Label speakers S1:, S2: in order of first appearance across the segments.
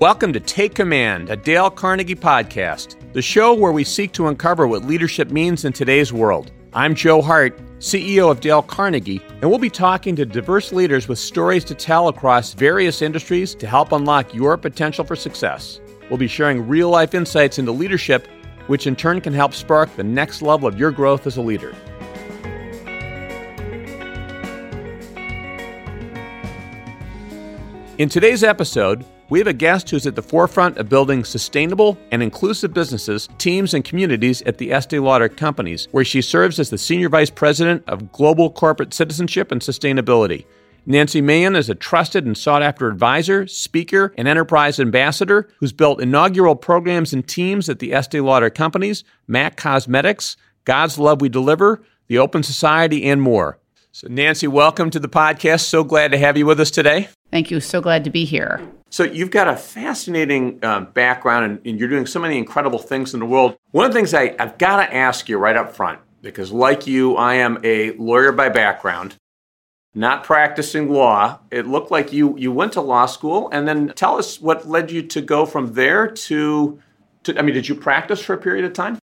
S1: Welcome to Take Command, a Dale Carnegie podcast, the show where we seek to uncover what leadership means in today's world. I'm Joe Hart, CEO of Dale Carnegie, and we'll be talking to diverse leaders with stories to tell across various industries to help unlock your potential for success. We'll be sharing real life insights into leadership, which in turn can help spark the next level of your growth as a leader. In today's episode, we have a guest who's at the forefront of building sustainable and inclusive businesses, teams, and communities at the Estee Lauder Companies, where she serves as the Senior Vice President of Global Corporate Citizenship and Sustainability. Nancy Mahon is a trusted and sought after advisor, speaker, and enterprise ambassador who's built inaugural programs and teams at the Estee Lauder Companies, MAC Cosmetics, God's Love We Deliver, the Open Society, and more. So, Nancy, welcome to the podcast. So glad to have you with us today.
S2: Thank you. So glad to be here.
S1: So you've got a fascinating uh, background and, and, you're doing so many incredible things in the world. One of the things I, I've got to ask you right up front, because like you, I am a lawyer by background, not practicing law. It looked like you, you went to law school and then tell us what led you to go from there to, to I mean, did you practice for a period of time?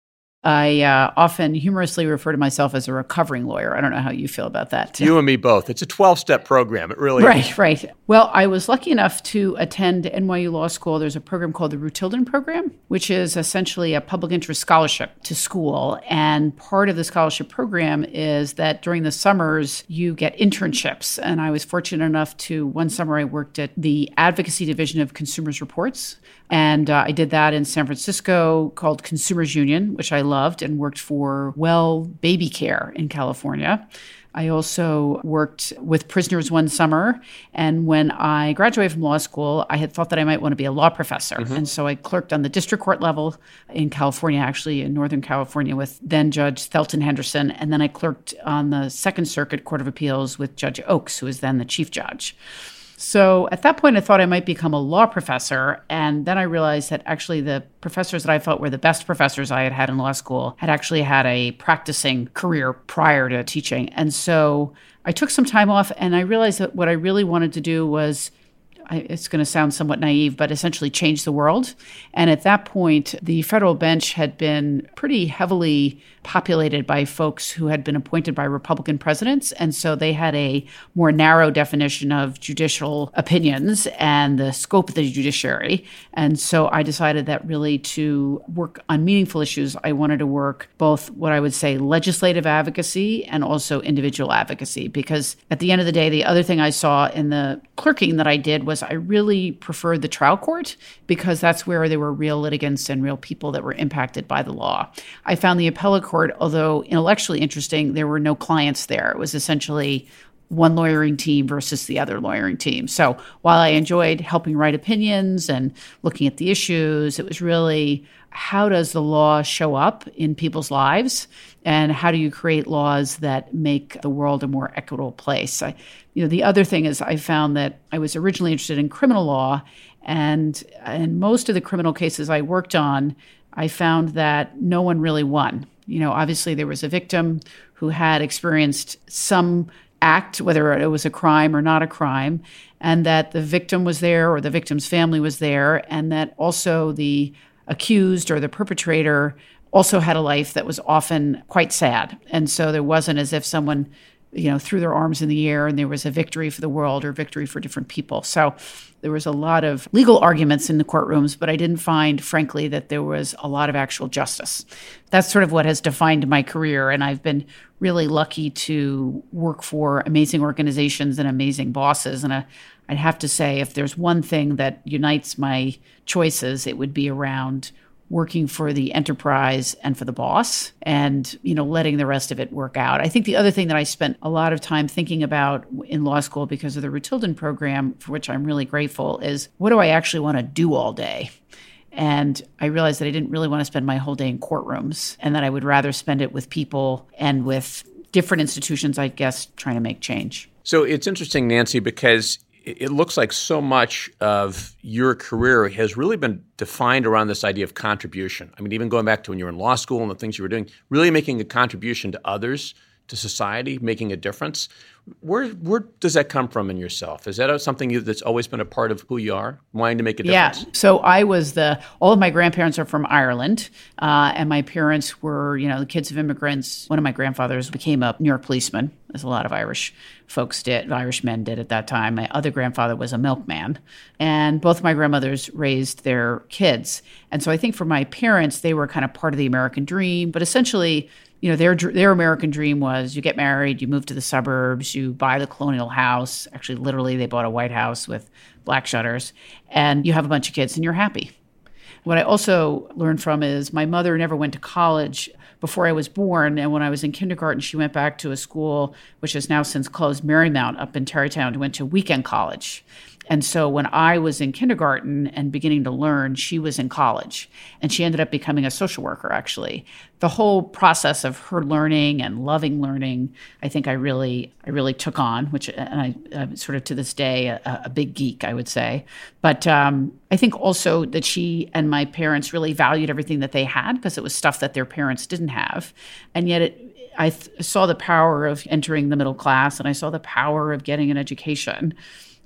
S2: I uh, often humorously refer to myself as a recovering lawyer. I don't know how you feel about that.
S1: You and me both. It's a 12 step program. It really
S2: right,
S1: is.
S2: Right, Well, I was lucky enough to attend NYU Law School. There's a program called the Root-Tilden Program, which is essentially a public interest scholarship to school. And part of the scholarship program is that during the summers, you get internships. And I was fortunate enough to, one summer, I worked at the Advocacy Division of Consumers Reports. And uh, I did that in San Francisco called Consumers Union, which I loved, and worked for Well Baby Care in California. I also worked with prisoners one summer. And when I graduated from law school, I had thought that I might want to be a law professor. Mm-hmm. And so I clerked on the district court level in California, actually in Northern California, with then Judge Thelton Henderson. And then I clerked on the Second Circuit Court of Appeals with Judge Oakes, who was then the chief judge. So at that point, I thought I might become a law professor. And then I realized that actually the professors that I felt were the best professors I had had in law school had actually had a practicing career prior to teaching. And so I took some time off and I realized that what I really wanted to do was I, it's going to sound somewhat naive, but essentially change the world. And at that point, the federal bench had been pretty heavily populated by folks who had been appointed by Republican presidents. And so they had a more narrow definition of judicial opinions and the scope of the judiciary. And so I decided that really to work on meaningful issues, I wanted to work both what I would say legislative advocacy and also individual advocacy. Because at the end of the day, the other thing I saw in the clerking that I did was was I really preferred the trial court because that's where there were real litigants and real people that were impacted by the law. I found the appellate court, although intellectually interesting, there were no clients there. It was essentially one lawyering team versus the other lawyering team. So while I enjoyed helping write opinions and looking at the issues, it was really how does the law show up in people's lives and how do you create laws that make the world a more equitable place? I, you know the other thing is i found that i was originally interested in criminal law and in most of the criminal cases i worked on i found that no one really won. You know obviously there was a victim who had experienced some act whether it was a crime or not a crime and that the victim was there or the victim's family was there and that also the accused or the perpetrator also had a life that was often quite sad. And so there wasn't as if someone, you know, threw their arms in the air and there was a victory for the world or victory for different people. So there was a lot of legal arguments in the courtrooms, but I didn't find, frankly, that there was a lot of actual justice. That's sort of what has defined my career. And I've been really lucky to work for amazing organizations and amazing bosses. And a, I'd have to say, if there's one thing that unites my choices, it would be around working for the enterprise and for the boss and you know letting the rest of it work out i think the other thing that i spent a lot of time thinking about in law school because of the Root-Tilden program for which i'm really grateful is what do i actually want to do all day and I realized that I didn't really want to spend my whole day in courtrooms and that I would rather spend it with people and with different institutions, I guess, trying to make change.
S1: So it's interesting, Nancy, because it looks like so much of your career has really been defined around this idea of contribution. I mean, even going back to when you were in law school and the things you were doing, really making a contribution to others, to society, making a difference. Where where does that come from in yourself? Is that something that's always been a part of who you are, wanting to make a difference?
S2: Yeah. So I was the. All of my grandparents are from Ireland, uh, and my parents were, you know, the kids of immigrants. One of my grandfathers became a New York policeman, as a lot of Irish folks did, Irish men did at that time. My other grandfather was a milkman, and both my grandmothers raised their kids. And so I think for my parents, they were kind of part of the American dream, but essentially you know their their American dream was you get married, you move to the suburbs, you buy the colonial house. Actually, literally, they bought a white house with black shutters, and you have a bunch of kids, and you're happy. What I also learned from is my mother never went to college before I was born, and when I was in kindergarten, she went back to a school which has now since closed, Marymount, up in Tarrytown, went to weekend college. And so when I was in kindergarten and beginning to learn, she was in college and she ended up becoming a social worker, actually. The whole process of her learning and loving learning, I think I really, I really took on, which, and I, I'm sort of to this day, a, a big geek, I would say. But um, I think also that she and my parents really valued everything that they had because it was stuff that their parents didn't have. And yet it, I th- saw the power of entering the middle class and I saw the power of getting an education.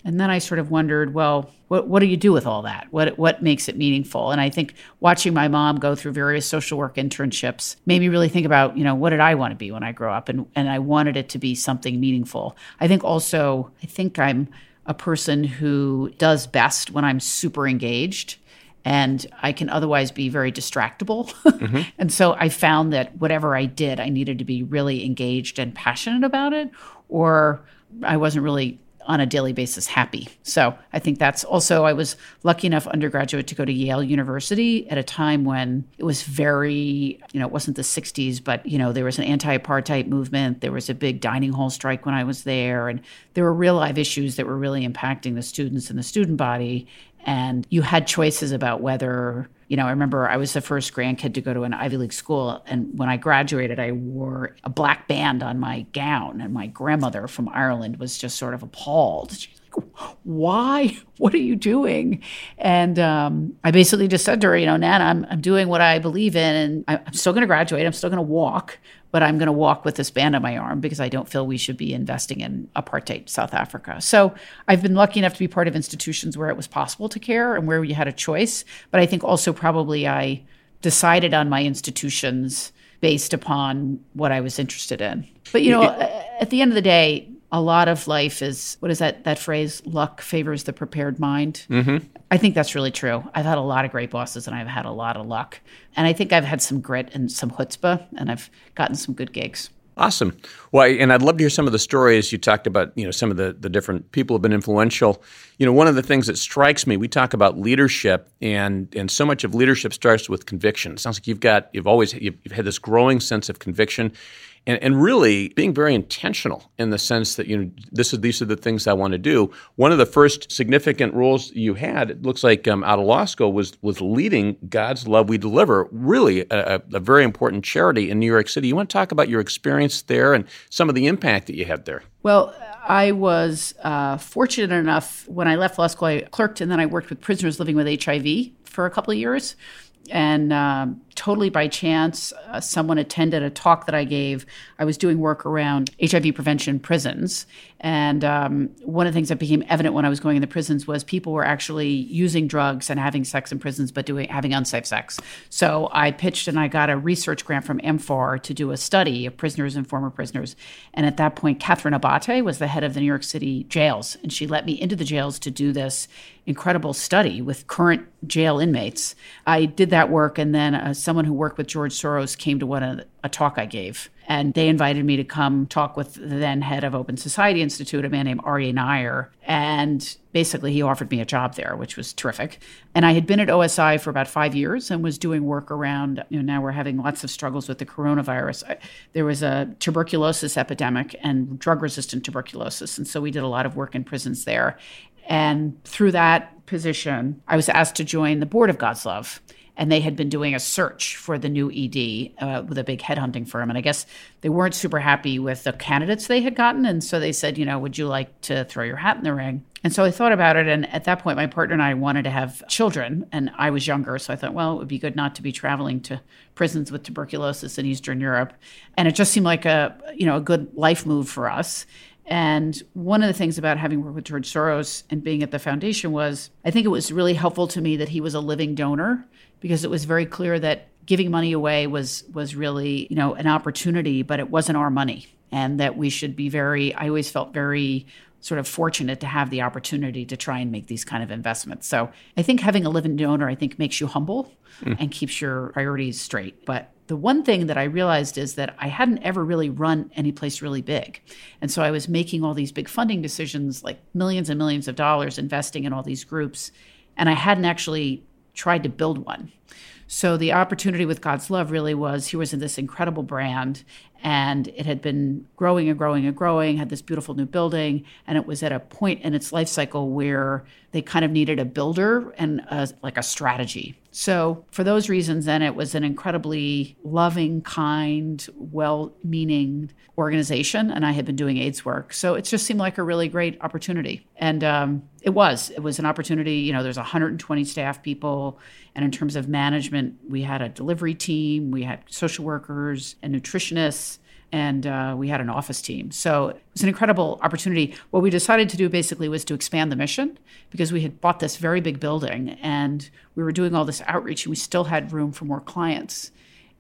S2: And then I sort of wondered, well, what, what do you do with all that? What, what makes it meaningful? And I think watching my mom go through various social work internships made me really think about, you know, what did I want to be when I grow up? And, and I wanted it to be something meaningful. I think also, I think I'm a person who does best when I'm super engaged and I can otherwise be very distractible. Mm-hmm. and so I found that whatever I did, I needed to be really engaged and passionate about it, or I wasn't really on a daily basis happy. So I think that's also, I was lucky enough undergraduate to go to Yale University at a time when it was very, you know, it wasn't the 60s, but, you know, there was an anti apartheid movement. There was a big dining hall strike when I was there. And there were real live issues that were really impacting the students and the student body. And you had choices about whether you know, I remember I was the first grandkid to go to an Ivy League school. And when I graduated, I wore a black band on my gown. And my grandmother from Ireland was just sort of appalled. She's like, why? What are you doing? And um, I basically just said to her, you know, Nana, I'm, I'm doing what I believe in. And I'm still going to graduate. I'm still going to walk but I'm going to walk with this band on my arm because I don't feel we should be investing in apartheid South Africa. So I've been lucky enough to be part of institutions where it was possible to care and where you had a choice. But I think also probably I decided on my institutions based upon what I was interested in. But you know, at the end of the day, a lot of life is what is that that phrase? Luck favors the prepared mind. Mm-hmm. i think that's really true. I've had a lot of great bosses and i've had a lot of luck. And i think i've had some grit and some chutzpah and i've gotten some good gigs.
S1: Awesome. Well and i'd love to hear some of the stories. You talked about you know some of the, the different people have been influential. You know one of the things that strikes me we talk about leadership and and so much of leadership starts with conviction. It sounds like you've got you've always you've, you've had this growing sense of conviction and, and really being very intentional in the sense that you know this is these are the things I want to do. One of the first significant roles you had, it looks like um, out of law school, was was leading God's Love We Deliver, really a, a very important charity in New York City. You want to talk about your experience there and some of the impact that you had there?
S2: Well, I was uh, fortunate enough when I left law school, I clerked and then I worked with prisoners living with HIV for a couple of years and um, totally by chance, uh, someone attended a talk that I gave. I was doing work around HIV prevention in prisons. And um, one of the things that became evident when I was going in the prisons was people were actually using drugs and having sex in prisons, but doing having unsafe sex. So I pitched and I got a research grant from amfAR to do a study of prisoners and former prisoners. And at that point, Catherine Abate was the head of the New York City jails. And she let me into the jails to do this incredible study with current jail inmates. I did that work and then uh, someone who worked with George Soros came to one the, a talk I gave, and they invited me to come talk with the then head of Open Society Institute, a man named Aryeh Neier, and basically he offered me a job there, which was terrific. And I had been at OSI for about five years and was doing work around. You know, now we're having lots of struggles with the coronavirus. I, there was a tuberculosis epidemic and drug-resistant tuberculosis, and so we did a lot of work in prisons there. And through that position, I was asked to join the board of God's Love and they had been doing a search for the new ED uh, with a big headhunting firm. And I guess they weren't super happy with the candidates they had gotten. And so they said, you know, would you like to throw your hat in the ring? And so I thought about it. And at that point, my partner and I wanted to have children. And I was younger. So I thought, well, it would be good not to be traveling to prisons with tuberculosis in Eastern Europe. And it just seemed like a, you know, a good life move for us. And one of the things about having worked with George Soros and being at the foundation was I think it was really helpful to me that he was a living donor because it was very clear that giving money away was was really, you know, an opportunity, but it wasn't our money. And that we should be very I always felt very sort of fortunate to have the opportunity to try and make these kind of investments. So I think having a living donor, I think, makes you humble mm. and keeps your priorities straight. But the one thing that I realized is that I hadn't ever really run any place really big. And so I was making all these big funding decisions, like millions and millions of dollars investing in all these groups. And I hadn't actually tried to build one. So the opportunity with God's Love really was he was in this incredible brand and it had been growing and growing and growing had this beautiful new building and it was at a point in its life cycle where they kind of needed a builder and a, like a strategy. So for those reasons then it was an incredibly loving kind well-meaning organization and i had been doing aids work. So it just seemed like a really great opportunity. And um, it was it was an opportunity you know there's 120 staff people and in terms of management we had a delivery team we had social workers and nutritionists and uh, we had an office team. So it was an incredible opportunity. What we decided to do basically was to expand the mission because we had bought this very big building and we were doing all this outreach and we still had room for more clients.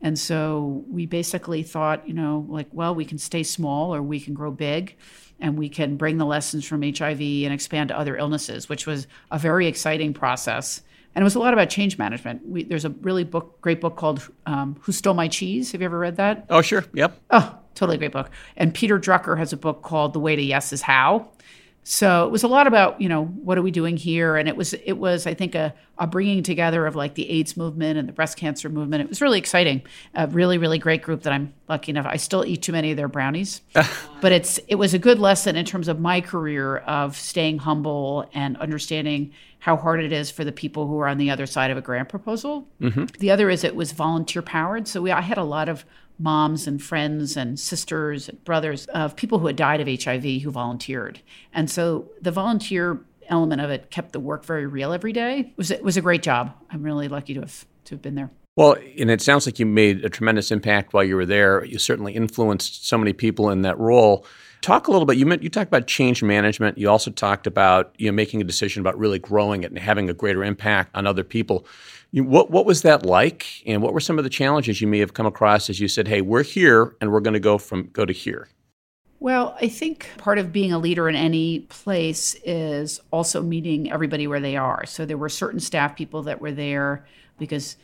S2: And so we basically thought, you know, like, well, we can stay small or we can grow big and we can bring the lessons from HIV and expand to other illnesses, which was a very exciting process. And it was a lot about change management. We, there's a really book, great book called um, "Who Stole My Cheese." Have you ever read that?
S1: Oh, sure. Yep.
S2: Oh, totally great book. And Peter Drucker has a book called "The Way to Yes Is How." So it was a lot about you know what are we doing here, and it was it was I think a, a bringing together of like the AIDS movement and the breast cancer movement. It was really exciting. A really really great group that I'm lucky enough. I still eat too many of their brownies, but it's it was a good lesson in terms of my career of staying humble and understanding how hard it is for the people who are on the other side of a grant proposal. Mm-hmm. The other is it was volunteer powered. So we, I had a lot of moms and friends and sisters and brothers of people who had died of HIV who volunteered. And so the volunteer element of it kept the work very real every day. It was, it was a great job. I'm really lucky to have, to have been there.
S1: Well, and it sounds like you made a tremendous impact while you were there. You certainly influenced so many people in that role. Talk a little bit. You meant, you talked about change management. You also talked about you know making a decision about really growing it and having a greater impact on other people. You, what what was that like, and what were some of the challenges you may have come across as you said, "Hey, we're here, and we're going to go from go to here."
S2: Well, I think part of being a leader in any place is also meeting everybody where they are. So there were certain staff people that were there because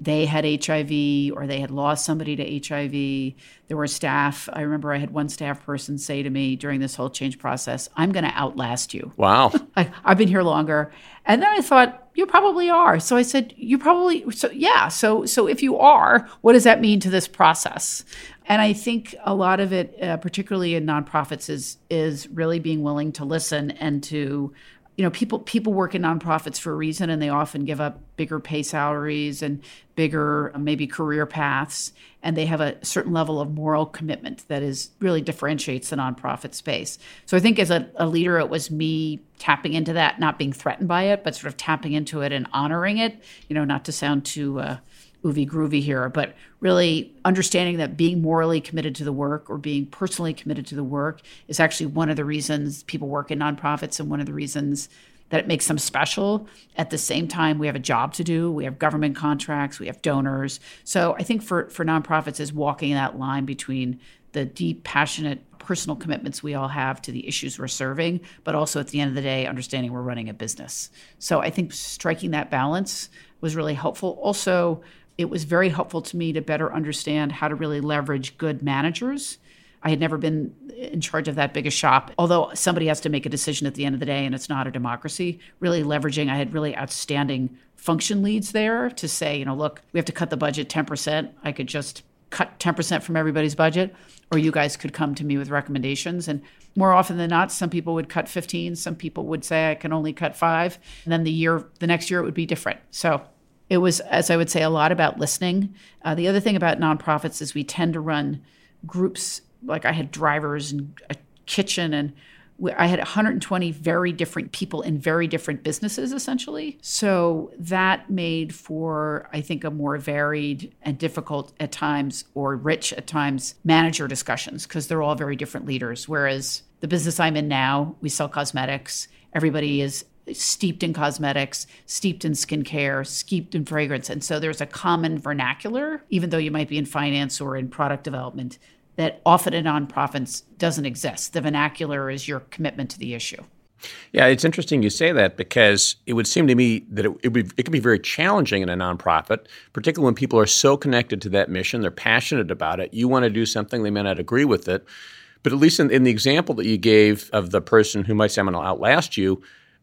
S2: they had HIV or they had lost somebody to HIV. There were staff. I remember I had one staff person say to me during this whole change process, I'm going to outlast you.
S1: Wow.
S2: I, have been here longer. And then I thought, you probably are. So I said, you probably, so yeah. So, so if you are, what does that mean to this process? And I think a lot of it, uh, particularly in nonprofits, is is really being willing to listen and to you know people people work in nonprofits for a reason and they often give up bigger pay salaries and bigger maybe career paths and they have a certain level of moral commitment that is really differentiates the nonprofit space. So i think as a, a leader it was me tapping into that not being threatened by it but sort of tapping into it and honoring it you know not to sound too uh, oovy groovy here, but really understanding that being morally committed to the work or being personally committed to the work is actually one of the reasons people work in nonprofits and one of the reasons that it makes them special. At the same time, we have a job to do. We have government contracts, we have donors. So I think for, for nonprofits is walking that line between the deep, passionate personal commitments we all have to the issues we're serving, but also at the end of the day, understanding we're running a business. So I think striking that balance was really helpful. Also, it was very helpful to me to better understand how to really leverage good managers. I had never been in charge of that big a shop, although somebody has to make a decision at the end of the day and it's not a democracy. Really leveraging, I had really outstanding function leads there to say, you know, look, we have to cut the budget 10%. I could just cut 10% from everybody's budget, or you guys could come to me with recommendations. And more often than not, some people would cut 15, some people would say I can only cut five. And then the year, the next year it would be different. So it was, as I would say, a lot about listening. Uh, the other thing about nonprofits is we tend to run groups. Like I had drivers and a kitchen, and I had 120 very different people in very different businesses, essentially. So that made for, I think, a more varied and difficult at times or rich at times manager discussions because they're all very different leaders. Whereas the business I'm in now, we sell cosmetics. Everybody is steeped in cosmetics, steeped in skincare, steeped in fragrance. And so there's a common vernacular, even though you might be in finance or in product development, that often in nonprofits doesn't exist. The vernacular is your commitment to the issue.
S1: Yeah, it's interesting you say that because it would seem to me that it, it, would, it can be very challenging in a nonprofit, particularly when people are so connected to that mission, they're passionate about it. You want to do something, they may not agree with it. But at least in, in the example that you gave of the person who might say, I'm going to outlast you,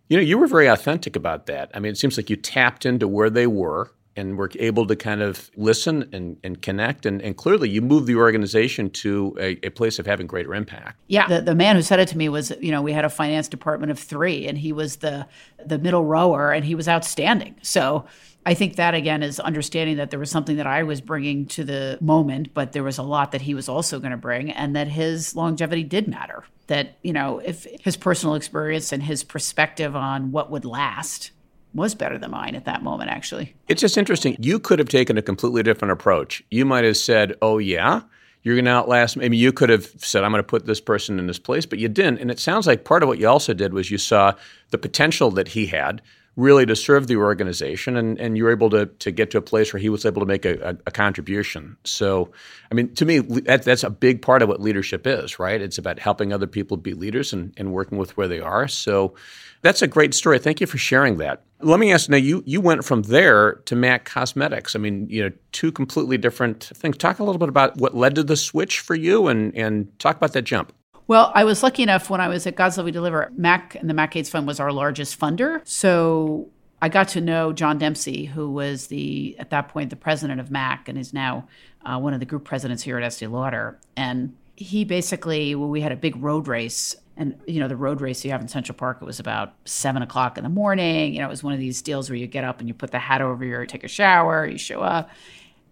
S1: you know, you were very authentic about that. I mean, it seems like you tapped into where they were and were able to kind of listen and, and connect. And, and clearly, you moved the organization to a, a, place of having greater impact.
S2: Yeah, the, the man who said it to me was, you know, we had a finance department of three, and he was the the middle rower, and he was outstanding. So I think that again is understanding that there was something that I was bringing to the moment, but there was a lot that he was also going to bring, and that his longevity did matter. That, you know, if his personal experience and his perspective on what would last was better than mine at that moment, actually.
S1: It's just interesting. You could have taken a completely different approach. You might have said, oh, yeah, you're going to outlast. Maybe you could have said, I'm going to put this person in this place, but you didn't. And it sounds like part of what you also did was you saw the potential that he had really to serve the organization, and, and you were able to, to get to a place where he was able to make a, a, a contribution. So, I mean, to me, that, that's a big part of what leadership is, right? It's about helping other people be leaders and, and working with where they are. So, that's a great story. Thank you for sharing that. Let me ask now, you, you went from there to MAC Cosmetics. I mean, you know, two completely different things. Talk a little bit about what led to the switch for you and, and talk about that jump.
S2: Well, I was lucky enough when I was at God's Love We Deliver, MAC and the MAC AIDS Fund was our largest funder. So I got to know John Dempsey, who was the at that point the president of MAC and is now uh, one of the group presidents here at Estee Lauder. And he basically, well, we had a big road race. And you know the road race you have in Central Park. It was about seven o'clock in the morning. You know, it was one of these deals where you get up and you put the hat over your, take a shower, you show up.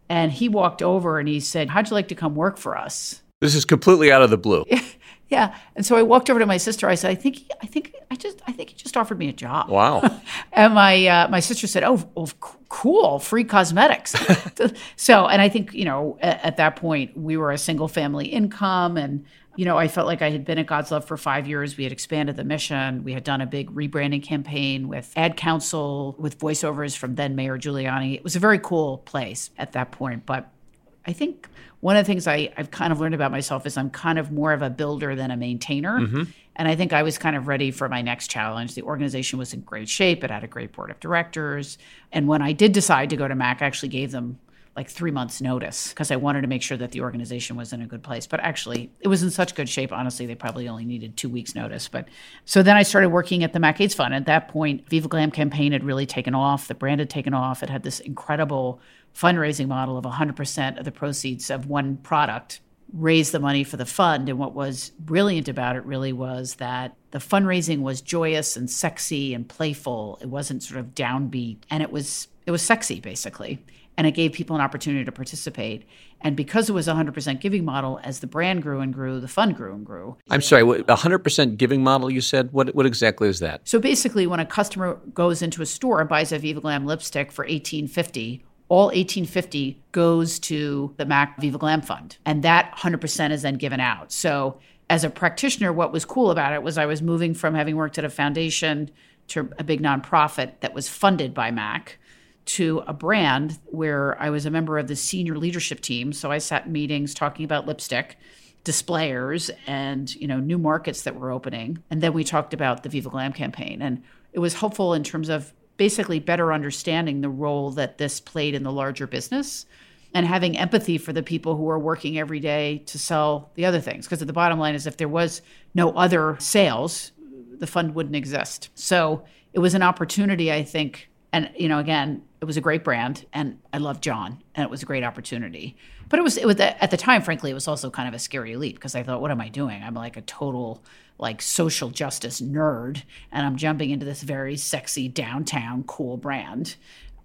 S2: And he walked over and he said, "How'd you like to come work for us?"
S1: This is completely out of the blue.
S2: Yeah, and so I walked over to my sister. I said, "I think, he, I think, I just, I think he just offered me a job."
S1: Wow!
S2: and my uh, my sister said, "Oh, oh cool, free cosmetics." so, and I think you know, at, at, that point, we were a single family income, and you know, I felt like I had been at God's Love for five years. We had expanded the mission. We had done a big rebranding campaign with Ad Council, with voiceovers from then Mayor Giuliani. It was a very cool place at that point, but I think one of the things I, have kind of learned about myself is I'm kind of more of a builder than a maintainer. Mm-hmm. And I think I was kind of ready for my next challenge. The organization was in great shape, it had a great board of directors. And when I did decide to go to Mac, I actually gave them like three months' notice because I wanted to make sure that the organization was in a good place. But actually, it was in such good shape. Honestly, they probably only needed two weeks' notice. But so then I started working at the Mac AIDS Fund. At that point, Viva Glam campaign had really taken off. The brand had taken off. It had this incredible fundraising model of 100% of the proceeds of one product raise the money for the fund. And what was brilliant about it really was that the fundraising was joyous and sexy and playful. It wasn't sort of downbeat, and it was it was sexy basically. And it gave people an opportunity to participate. And because it was a 100% giving model, as the brand grew and grew, the fund grew and grew.
S1: I'm sorry, a 100% giving model, you said? What, what exactly is that?
S2: So basically, when a customer goes into a store and buys a Viva Glam lipstick for 1850 all 1850 goes to the Mac Viva Glam Fund. And that 100% is then given out. So as a practitioner, what was cool about it was I was moving from having worked at a foundation to a big nonprofit that was funded by Mac to a brand where I was a member of the senior leadership team. So I sat in meetings talking about lipstick displayers and you know new markets that were opening and then we talked about the viva glam campaign and it was helpful in terms of basically better understanding the role that this played in the larger business and having empathy for the people who are working every day to sell the other things. Because the bottom line is, if there was no other sales, the fund wouldn't exist. So it was an opportunity, I think. And, you know, again, it was a great brand and I love John and it was a great opportunity. But it was, it was at the time, frankly, it was also kind of a scary leap because I thought, what am I doing? I'm like a total like social justice nerd and I'm jumping into this very sexy downtown cool brand.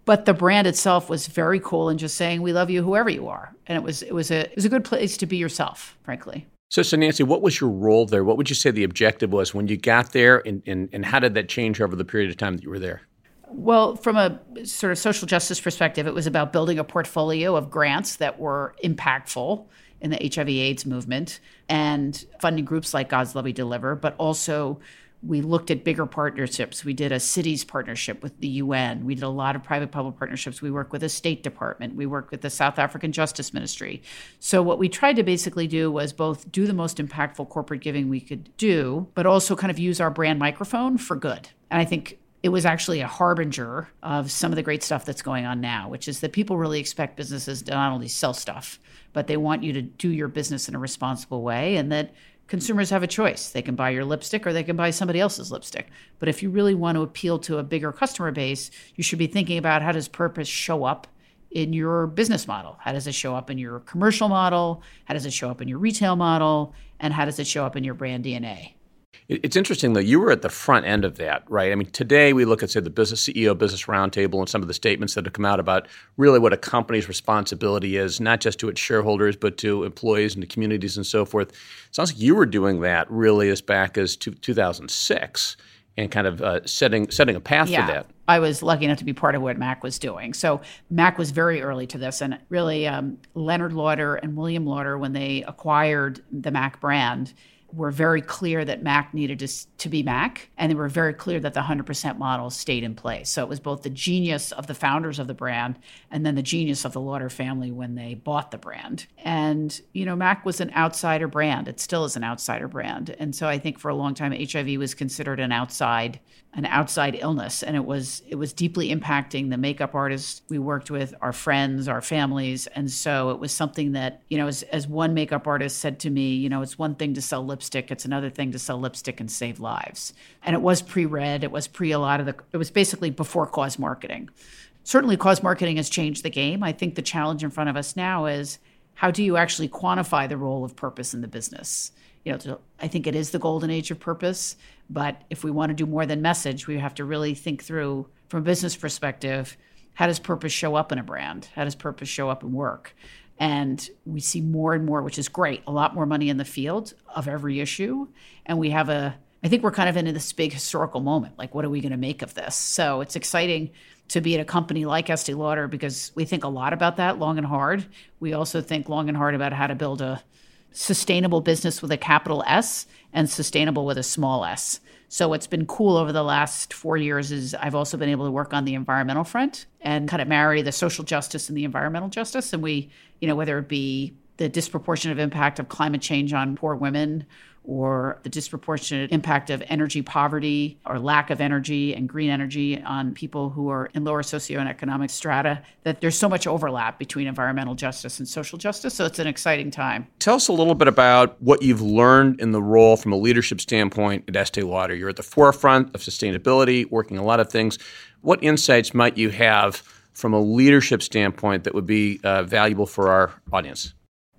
S2: But the brand itself was very cool and just saying we love you whoever you are. And it was it was a it was a good place to be yourself, frankly.
S1: So, so Nancy, what was your role there? What would you say the objective was when you got there, and, and, and how did that change over the period of time that you were there?
S2: Well, from a sort of social justice perspective, it was about building a portfolio of grants that were impactful in the HIV/AIDS movement and funding groups like God's Love We Deliver, but also we looked at bigger partnerships. We did a cities partnership with the UN. We did a lot of private public partnerships. We work with the State Department. We work with the South African Justice Ministry. So, what we tried to basically do was both do the most impactful corporate giving we could do, but also kind of use our brand microphone for good. And I think it was actually a harbinger of some of the great stuff that's going on now, which is that people really expect businesses to not only sell stuff, but they want you to do your business in a responsible way and that consumers have a choice. They can buy your lipstick or they can buy somebody else's lipstick. But if you really want to appeal to a bigger customer base, you should be thinking about how does purpose show up in your business model? How does it show up in your commercial model? How does it show up in your retail model? And how does it show up in your brand DNA?
S1: It's interesting though. You were at the front end of that, right? I mean, today we look at say the business CEO business roundtable and some of the statements that have come out about really what a company's responsibility is, not just to its shareholders but to employees and to communities and so forth. It sounds like you were doing that really as back as 2006 and kind of uh, setting setting a path
S2: yeah.
S1: for that.
S2: I was lucky enough to be part of what Mac was doing. So Mac was very early to this, and really um, Leonard Lauder and William Lauder, when they acquired the Mac brand, were very clear that Mac needed to, to be Mac, and they were very clear that the 100% model stayed in place. So it was both the genius of the founders of the brand and then the genius of the Lauder family when they bought the brand. And, you know, Mac was an outsider brand. It still is an outsider brand. And so I think for a long time, HIV was considered an outside an outside illness and it was it was deeply impacting the makeup artists we worked with our friends our families and so it was something that you know as, as one makeup artist said to me you know it's one thing to sell lipstick it's another thing to sell lipstick and save lives and it was pre-read it was pre a lot of the it was basically before cause marketing certainly cause marketing has changed the game i think the challenge in front of us now is how do you actually quantify the role of purpose in the business you know, I think it is the golden age of purpose. But if we want to do more than message, we have to really think through, from a business perspective, how does purpose show up in a brand? How does purpose show up in work? And we see more and more, which is great, a lot more money in the field of every issue. And we have a, I think we're kind of in this big historical moment. Like, what are we going to make of this? So it's exciting to be at a company like Estee Lauder because we think a lot about that long and hard. We also think long and hard about how to build a sustainable business with a capital S and sustainable with a small s. So what's been cool over the last four years is I've also been able to work on the environmental front and kind of marry the social justice and the environmental justice. And we, you know, whether it be the disproportionate impact of climate change on poor women or the disproportionate impact of energy poverty or lack of energy and green energy on people who are in lower socioeconomic strata, that there's so much overlap between environmental justice and social justice. So it's an exciting time.
S1: Tell us a little bit about what you've learned in the role from a leadership standpoint at Estee Lauder. You're at the forefront of sustainability, working a lot of things. What insights might you have from a leadership standpoint that would be uh, valuable for our audience?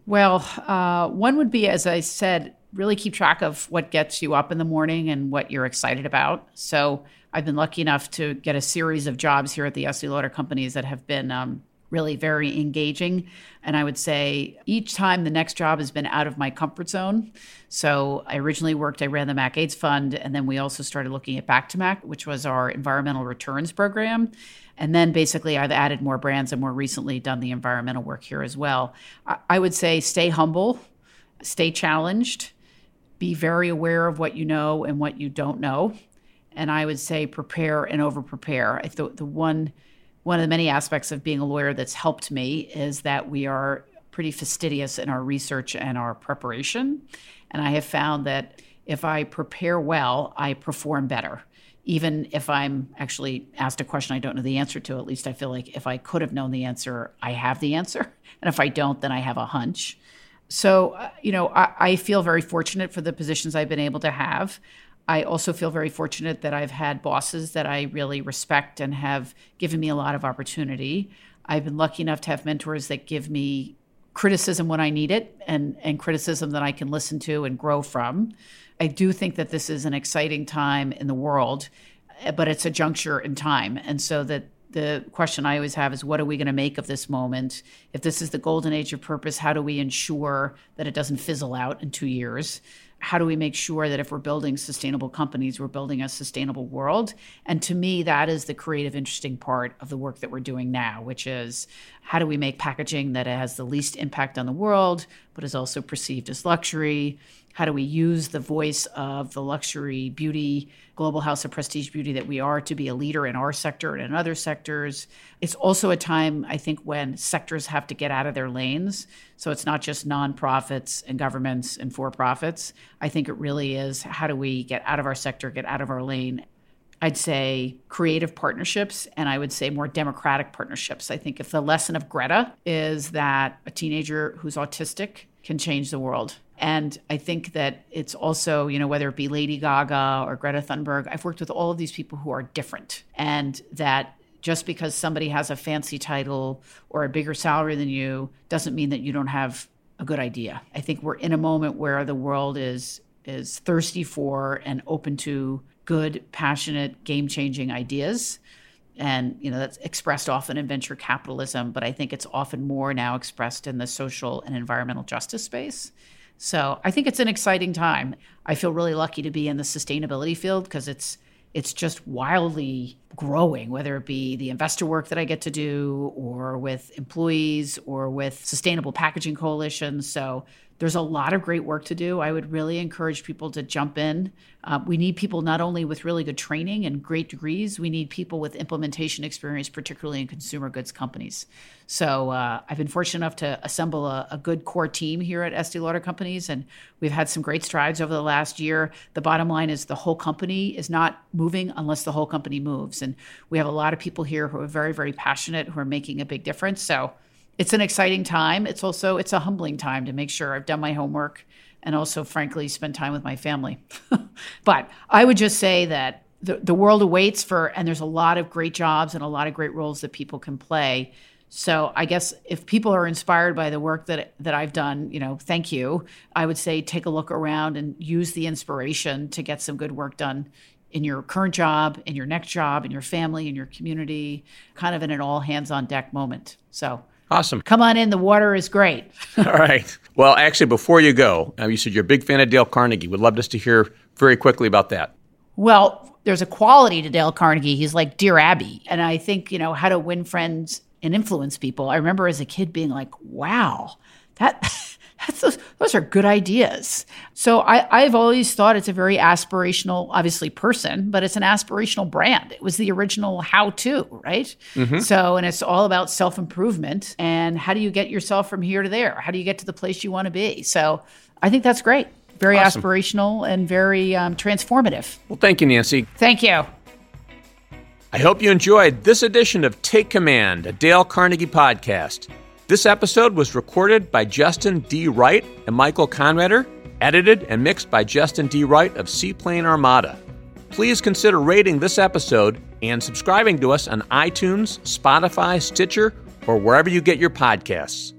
S2: Well, uh, one would be, as I said, really keep track of what gets you up in the morning and what you're excited about. So I've been lucky enough to get a series of jobs here at the Estee Lauder companies that have been um, really very engaging. And I would say each time the next job has been out of my comfort zone. So I originally worked, I ran the Mac AIDS Fund, and then we also started looking at Back to Mac, which was our environmental returns program. And then basically, I've added more brands and more recently done the environmental work here as well. I would say stay humble, stay challenged, be very aware of what you know and what you don't know. And I would say prepare and over prepare. The, the one one of the many aspects of being a lawyer that's helped me is that we are pretty fastidious in our research and our preparation. And I have found that if I prepare well, I perform better. Even if I'm actually asked a question I don't know the answer to, at least I feel like if I could have known the answer, I have the answer. And if I don't, then I have a hunch. So, uh, you know, I, I, feel very fortunate for the positions I've been able to have. I also feel very fortunate that I've had bosses that I really respect and have given me a lot of opportunity. I've been lucky enough to have mentors that give me criticism when I need it and, and criticism that I can listen to and grow from. I do think that this is an exciting time in the world, but it's a juncture in time. And so that the question I always have is what are we going to make of this moment? If this is the golden age of purpose, how do we ensure that it doesn't fizzle out in two years? How do we make sure that if we're building sustainable companies, we're building a sustainable world? And to me, that is the creative, interesting part of the work that we're doing now, which is how do we make packaging that has the least impact on the world, but is also perceived as luxury? How do we use the voice of the luxury beauty, global house of prestige beauty that we are to be a leader in our sector and in other sectors? It's also a time, I think, when sectors have to get out of their lanes. So it's not just nonprofits and governments and for profits. I think it really is how do we get out of our sector, get out of our lane, I'd say creative partnerships and I would say more democratic partnerships. I think if the lesson of Greta is that a teenager who's autistic can change the world. And I think that it's also, you know, whether it be Lady Gaga or Greta Thunberg, I've worked with all of these people who are different. And that just because somebody has a fancy title or a bigger salary than you doesn't mean that you don't have a good idea. I think we're in a moment where the world is is thirsty for and open to good, passionate, game-changing ideas. And you know that's expressed often in venture capitalism but i think it's often more now expressed in the social and environmental justice space. So i think it's an exciting time. I feel really lucky to be in the sustainability field because it's it's just wildly growing whether it be the investor work that i get to do or with employees or with sustainable packaging coalitions. So there's a lot of great work to do. I would really encourage people to jump in. Uh, we need people not only with really good training and great degrees, we need people with implementation experience, particularly in consumer goods companies. So uh, I've been fortunate enough to assemble a, a, good core team here at Estee Lauder Companies, and we've had some great strides over the last year. The bottom line is the whole company is not moving unless the whole company moves. And we have a lot of people here who are very, very passionate, who are making a big difference. So it's an exciting time. It's also it's a humbling time to make sure I've done my homework and also frankly spend time with my family. but I would just say that the, the world awaits for and there's a lot of great jobs and a lot of great roles that people can play. So I guess if people are inspired by the work that that I've done, you know, thank you. I would say take a look around and use the inspiration to get some good work done in your current job, in your next job, in your family, in your community, kind of in an all hands on deck moment. So
S1: Awesome.
S2: Come on in. The water is great.
S1: All right. Well, actually, before you go, you said you're a big fan of Dale Carnegie. Would love just to hear very quickly about that.
S2: Well, there's a quality to Dale Carnegie. He's like Dear Abby. And I think, you know, how to win friends and influence people. I remember as a kid being like, wow, that those, those are good ideas. So I, I've always thought it's a very aspirational, obviously person, but it's an aspirational brand. It was the original how-to, right? Mm-hmm. So and it's all about self-improvement and how do you get yourself from here to there? How do you get to the place you want to be? So I think that's great. Very awesome. aspirational and very um, transformative.
S1: Well, thank you, Nancy.
S2: Thank you.
S1: I hope you enjoyed this edition of Take Command, a Dale Carnegie podcast. This episode was recorded by Justin D. Wright and Michael Conrader, edited and mixed by Justin D. Wright of Seaplane Armada. Please consider rating this episode and subscribing to us on iTunes, Spotify, Stitcher, or wherever you get your podcasts.